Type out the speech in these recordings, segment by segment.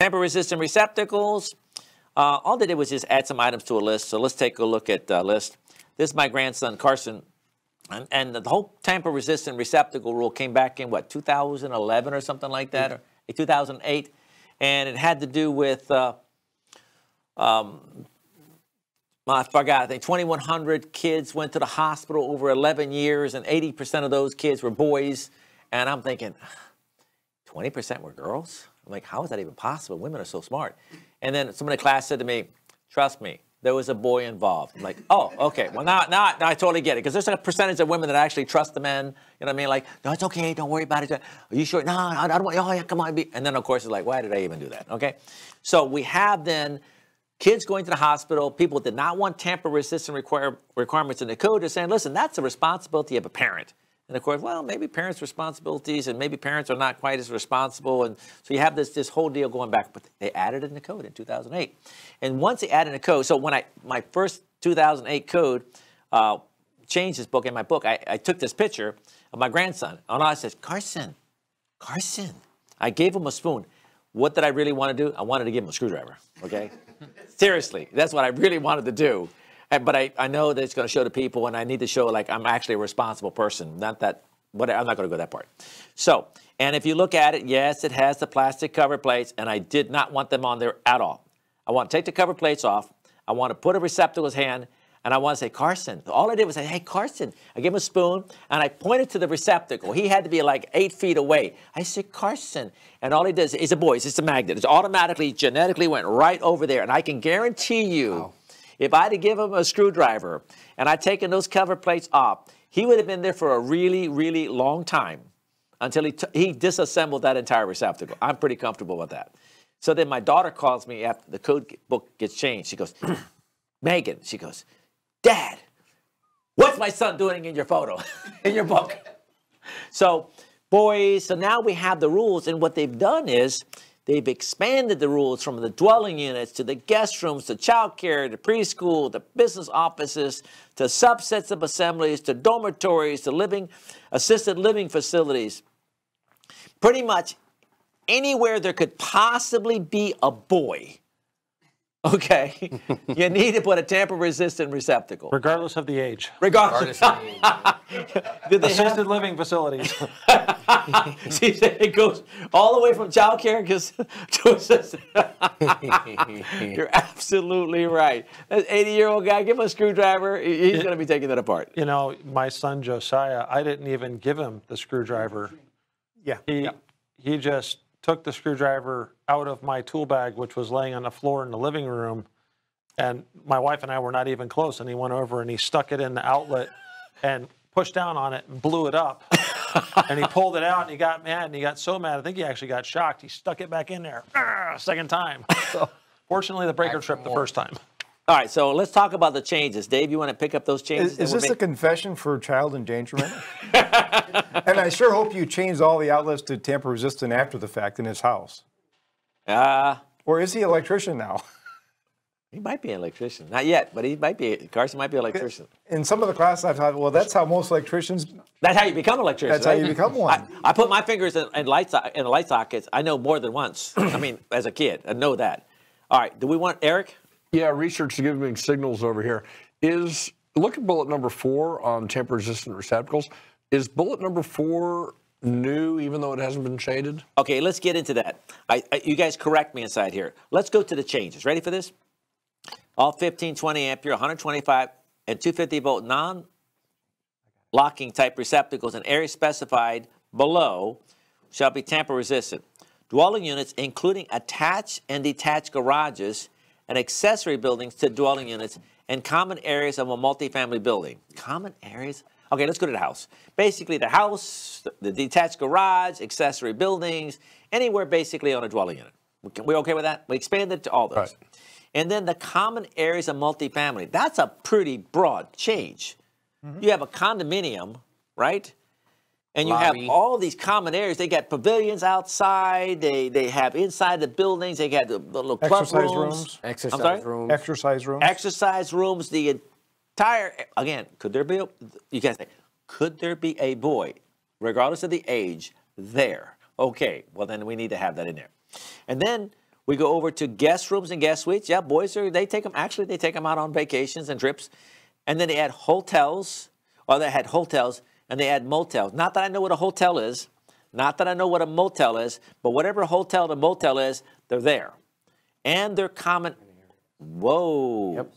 Tamper-resistant receptacles. Uh, all they did was just add some items to a list. So let's take a look at the list. This is my grandson, Carson. And, and the whole tamper-resistant receptacle rule came back in, what, 2011 or something like that, or 2008? And it had to do with, uh, um, I forgot, I think 2,100 kids went to the hospital over 11 years, and 80% of those kids were boys. And I'm thinking, 20% were girls? I'm like, how is that even possible? Women are so smart. And then someone in class said to me, trust me, there was a boy involved. I'm like, oh, okay. Well, now, now, now I totally get it. Because there's a percentage of women that actually trust the men. You know what I mean? Like, no, it's okay. Don't worry about it. Are you sure? No, I don't want, oh, yeah, come on. And then, of course, it's like, why did I even do that? Okay. So we have then kids going to the hospital. People did not want tamper resistant require, requirements in the code. They're saying, listen, that's the responsibility of a parent. And of course, well, maybe parents' responsibilities and maybe parents are not quite as responsible. And so you have this, this whole deal going back, but they added in the code in 2008. And once they added in the code, so when I, my first 2008 code uh, changed this book in my book, I, I took this picture of my grandson. And I said, Carson, Carson. I gave him a spoon. What did I really want to do? I wanted to give him a screwdriver, okay? Seriously, that's what I really wanted to do. But I, I know that it's going to show the people, and I need to show like I'm actually a responsible person. Not that, but I'm not going to go that part. So, and if you look at it, yes, it has the plastic cover plates, and I did not want them on there at all. I want to take the cover plates off. I want to put a receptacle's hand, and I want to say, Carson. All I did was say, hey, Carson. I gave him a spoon, and I pointed to the receptacle. He had to be like eight feet away. I said, Carson. And all he does is a boy. It's a magnet. It's automatically, genetically went right over there. And I can guarantee you, wow. If I'd have given him a screwdriver and I'd taken those cover plates off, he would have been there for a really, really long time until he, he disassembled that entire receptacle. I'm pretty comfortable with that. So then my daughter calls me after the code book gets changed. She goes, Megan, she goes, Dad, what's my son doing in your photo, in your book? So, boys, so now we have the rules, and what they've done is They've expanded the rules from the dwelling units to the guest rooms to childcare to preschool to business offices to subsets of assemblies to dormitories to living assisted living facilities. Pretty much anywhere there could possibly be a boy Okay, you need to put a tamper-resistant receptacle, regardless of the age. Regardless, Did they assisted have... living facilities. See, it goes all the way from child care because to assisted. You're absolutely right. That 80-year-old guy, give him a screwdriver. He's going to be taking that apart. You know, my son Josiah, I didn't even give him the screwdriver. Yeah. He yeah. he just took the screwdriver out of my tool bag, which was laying on the floor in the living room. And my wife and I were not even close. And he went over and he stuck it in the outlet and pushed down on it and blew it up. and he pulled it out and he got mad and he got so mad. I think he actually got shocked. He stuck it back in there, ah, second time. So fortunately, the breaker tripped the first time. All right, so let's talk about the changes. Dave, you want to pick up those changes? Is, is this a confession for child endangerment? and I sure hope you changed all the outlets to tamper resistant after the fact in his house. Uh, or is he an electrician now? He might be an electrician. Not yet, but he might be. Carson might be an electrician. In some of the classes I've taught, well, that's how most electricians. That's how you become an electrician. That's right? how you become one. I, I put my fingers in, in light in the light sockets. I know more than once. I mean, as a kid, I know that. All right. Do we want Eric? Yeah, research is giving signals over here. Is look at bullet number four on tamper resistant receptacles. Is bullet number four new, even though it hasn't been shaded? Okay, let's get into that. I, I, you guys correct me inside here. Let's go to the changes. Ready for this? All 15, 20 ampere, 125, and 250 volt non locking type receptacles in areas specified below shall be tamper resistant. Dwelling units, including attached and detached garages, and accessory buildings to dwelling units and common areas of a multifamily building. Common areas? Okay, let's go to the house. Basically, the house, the detached garage, accessory buildings, anywhere basically on a dwelling unit. We okay with that? We expanded to all those. Right. And then the common areas of multifamily. That's a pretty broad change. Mm -hmm. You have a condominium, right? And you Lobby. have all these common areas. They got pavilions outside. They they have inside the buildings. They got the, the little club exercise rooms. rooms. Exercise rooms. Exercise rooms. Exercise rooms. The entire again. Could there be? A, you guys say, could there be a boy, regardless of the age, there? Okay. Well, then we need to have that in there. And then We go over to guest rooms and guest suites. Yeah, boys are they take them actually they take them out on vacations and trips, and then they add hotels, or they had hotels and they add motels. Not that I know what a hotel is, not that I know what a motel is, but whatever hotel the motel is, they're there, and they're common. Whoa. Yep.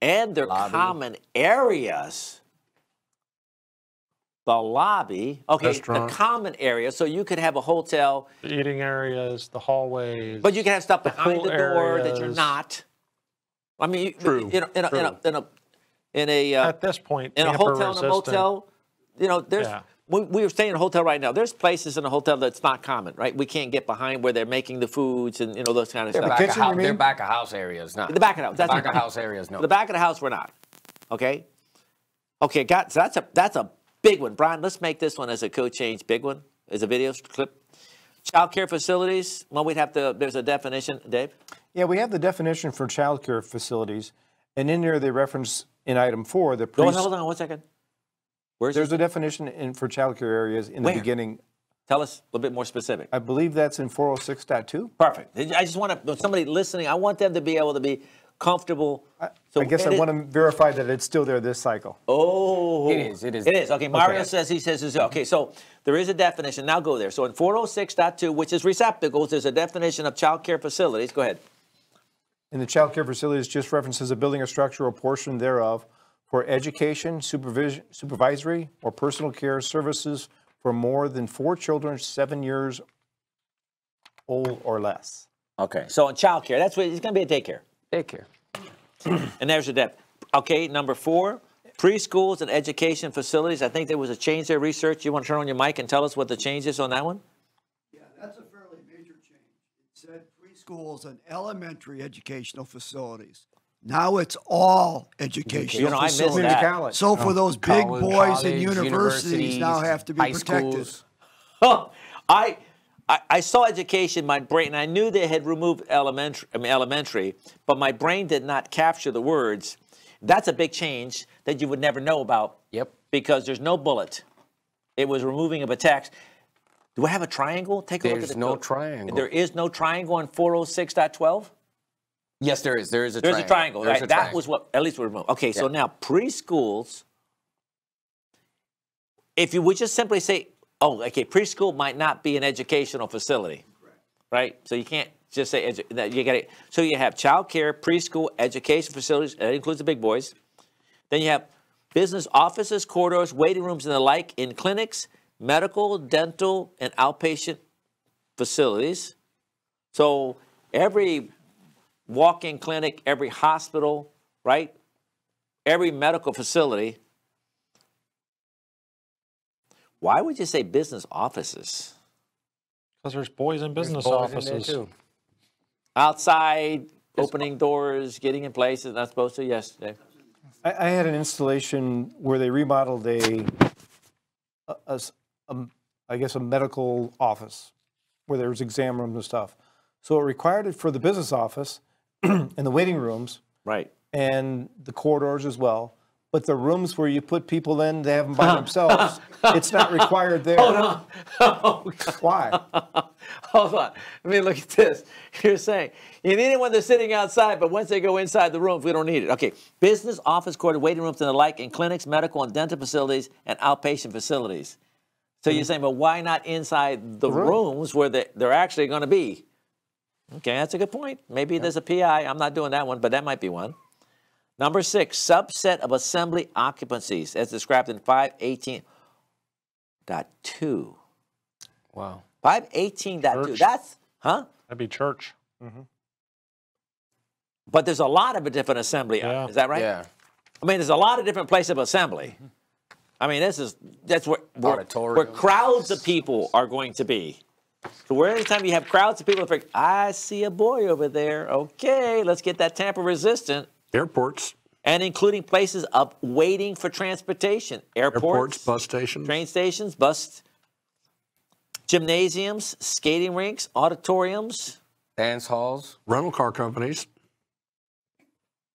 And they're Lobby. common areas. The lobby, okay, Restaurant. the common area. So you could have a hotel, The eating areas, the hallways. but you can have stuff behind the door that you're not. I mean, you, True, in a, in a, in a, in a, in a, uh, at this point, in a tamper hotel, in a resistant. motel, you know, there's. Yeah. We, we were staying in a hotel right now. There's places in a hotel that's not common, right? We can't get behind where they're making the foods and you know those kind of They're stuff. back, of kitchen, house, you they're back of house areas, not The back of the house. The That's back of house areas, no. The back of the house, we're not. Okay. Okay, got so that's a that's a big one, Brian. Let's make this one as a code change big one, as a video clip. Child care facilities. Well, we'd have to. There's a definition, Dave. Yeah, we have the definition for childcare facilities, and in there they reference in item four the Go pre- hold on one second. Where's There's it? a definition in for childcare areas in the Where? beginning. Tell us a little bit more specific. I believe that's in 406.2. Perfect. I just want to. Somebody listening, I want them to be able to be comfortable. So I guess I is- want to verify that it's still there this cycle. Oh, It is, it is. It is. Okay, Mario Okay. says he says it's okay. So there is a definition. Now go there. So in 406.2, which is receptacles, there's a definition of child care facilities. Go ahead. In the childcare facilities, just references a building or structure or portion thereof for education, supervision, supervisory, or personal care services for more than four children, seven years old or less. Okay. So in child care, that's what it's going to be a daycare. Daycare. And there's your def. Okay, number four, preschools and education facilities. I think there was a change there. Research. You want to turn on your mic and tell us what the change is on that one? Yeah, that's a fairly major change. It said preschools and elementary educational facilities. Now it's all education. You know, I missed facilities. that. college. So for those big College, boys college, and universities now have to be high protected. schools. Oh, I, I I saw education. My brain. I knew they had removed elementary. I mean elementary, but my brain did not capture the words. That's a big change that you would never know about. Yep. Because there's no bullet. It was removing of a text. Do I have a triangle? Take a look at There's the no code. triangle. There is no triangle on 406.12. Yes, there is. There is a There's triangle. a triangle, There's right? a That was what at least we removed. Okay, so now preschools. If you would just simply say, "Oh, okay, preschool might not be an educational facility," right? So you can't just say edu- that you got it. So you have child care, preschool, education facilities. That includes the big boys. Then you have business offices, corridors, waiting rooms, and the like in clinics, medical, dental, and outpatient facilities. So every walk-in clinic, every hospital, right? Every medical facility. Why would you say business offices? Because there's boys in business Boys in offices. too. Outside, opening doors, getting in places not supposed to? Yes, Dave. I, I had an installation where they remodeled a, a- a s- a m- I guess, a medical office where there was exam rooms and stuff. So it required it for the business office and the waiting rooms Right. and the corridors as well. But the rooms where you put people in, they have them by themselves. It's not required there. Hold on. Oh, why? Hold on. I mean, look at this. You're saying you need it when they're sitting outside, but once they go inside the rooms, we don't need it. Okay. Business, office, quarter, waiting rooms, and the like in clinics, medical and dental facilities, and outpatient facilities. So hmm. you're saying, but why not inside the rooms where they, they're actually going to be? Okay, that's a good point. Maybe there's a PI. I'm not doing that one, but that might be one. Number six, subset of assembly occupancies as described in 518.2. Wow. 518.2. Church. That's, huh? That'd be church. Mm-hmm. But there's a lot of different assembly. Yeah. Is that right? Yeah. I mean, there's a lot of different places of assembly. Mm-hmm. I mean, this is that's where where, where crowds of people are going to be. So where every time you have crowds of people, it's like, I see a boy over there. Okay, let's get that tamper resistant. Airports, And including places of waiting for transportation, airports, airports, bus stations. train stations, bus, gymnasiums, skating rinks, auditoriums. Dance halls. rental car companies.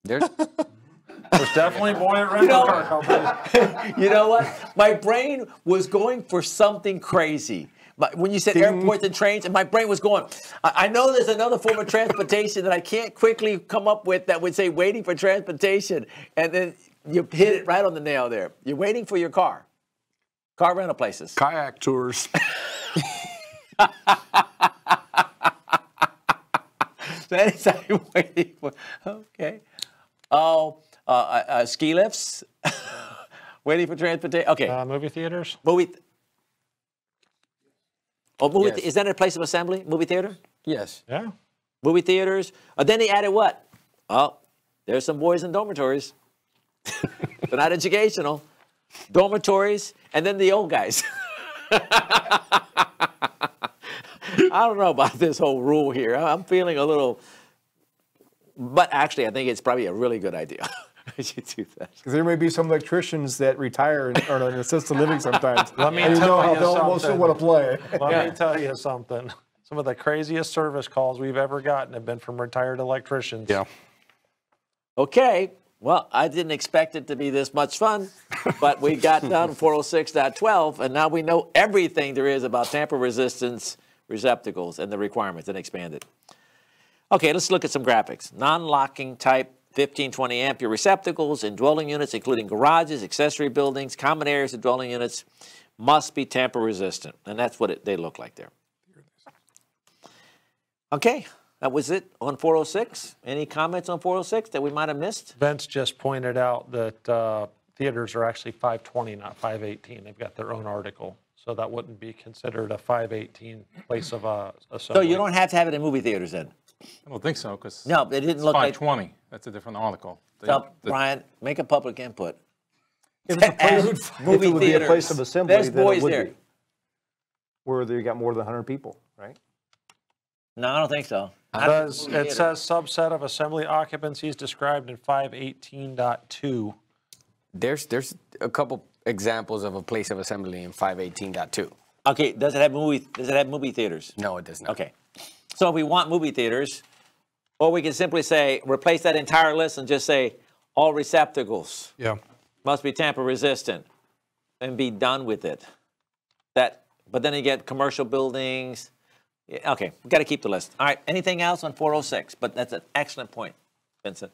There's There's definitely boy at rental car companies. You know what? My brain was going for something crazy. But when you said airports and trains, and my brain was going, I, I know there's another form of transportation that I can't quickly come up with that would say waiting for transportation. And then you hit it right on the nail there. You're waiting for your car. Car rental places. Kayak tours. That is how you're waiting for. Okay. Oh, uh, uh, uh, ski lifts. waiting for transportation. Okay. Uh, movie theaters? movie. Oh, movie. Yes. is that a place of assembly? Movie theater? Yes. Yeah. movie theaters. Uh, then he added what? Oh, there's some boys in dormitories. They're not educational. Dormitories, and then the old guys. I don't know about this whole rule here. I'm feeling a little, but actually, I think it's probably a really good idea. I should do that. Because there may be some electricians that retire and are in assisted living sometimes. Let me and you tell know how they'll they'll want to play. Let me tell you something. Some of the craziest service calls we've ever gotten have been from retired electricians. Yeah. Okay. Well, I didn't expect it to be this much fun, but we got done 406.12, and now we know everything there is about tamper resistance receptacles and the requirements and expanded. Okay, let's look at some graphics. Non-locking type 15, 20 ampere receptacles in dwelling units, including garages, accessory buildings, common areas of dwelling units, must be tamper resistant. And that's what it, they look like there. Okay, that was it on 406. Any comments on 406 that we might have missed? Vince just pointed out that uh, theaters are actually 520, not 518. They've got their own article. So that wouldn't be considered a 518 place of uh, So you don't have to have it in movie theaters then? I don't think so, because No, it didn't look like. 520, that's a different article. The- So, the- Brian, make a public input. If it's a place, Add if it would be a place of assembly, There's then boys it would there. be. Where they got more than 100 people, right? No, I don't think so. Not Does, movie it theater. says subset of assembly occupancies described in 518.2. There's there's a couple examples of a place of assembly in 518.2. Okay, does it have movie? Does it have movie theaters? No, it does not. Okay. So if we want movie theaters, or we can simply say replace that entire list and just say all receptacles Yeah. must be tamper resistant, and be done with it. That, but then you get commercial buildings. Yeah, okay, we've got to keep the list. All right. Anything else on 406? But that's an excellent point, Vincent.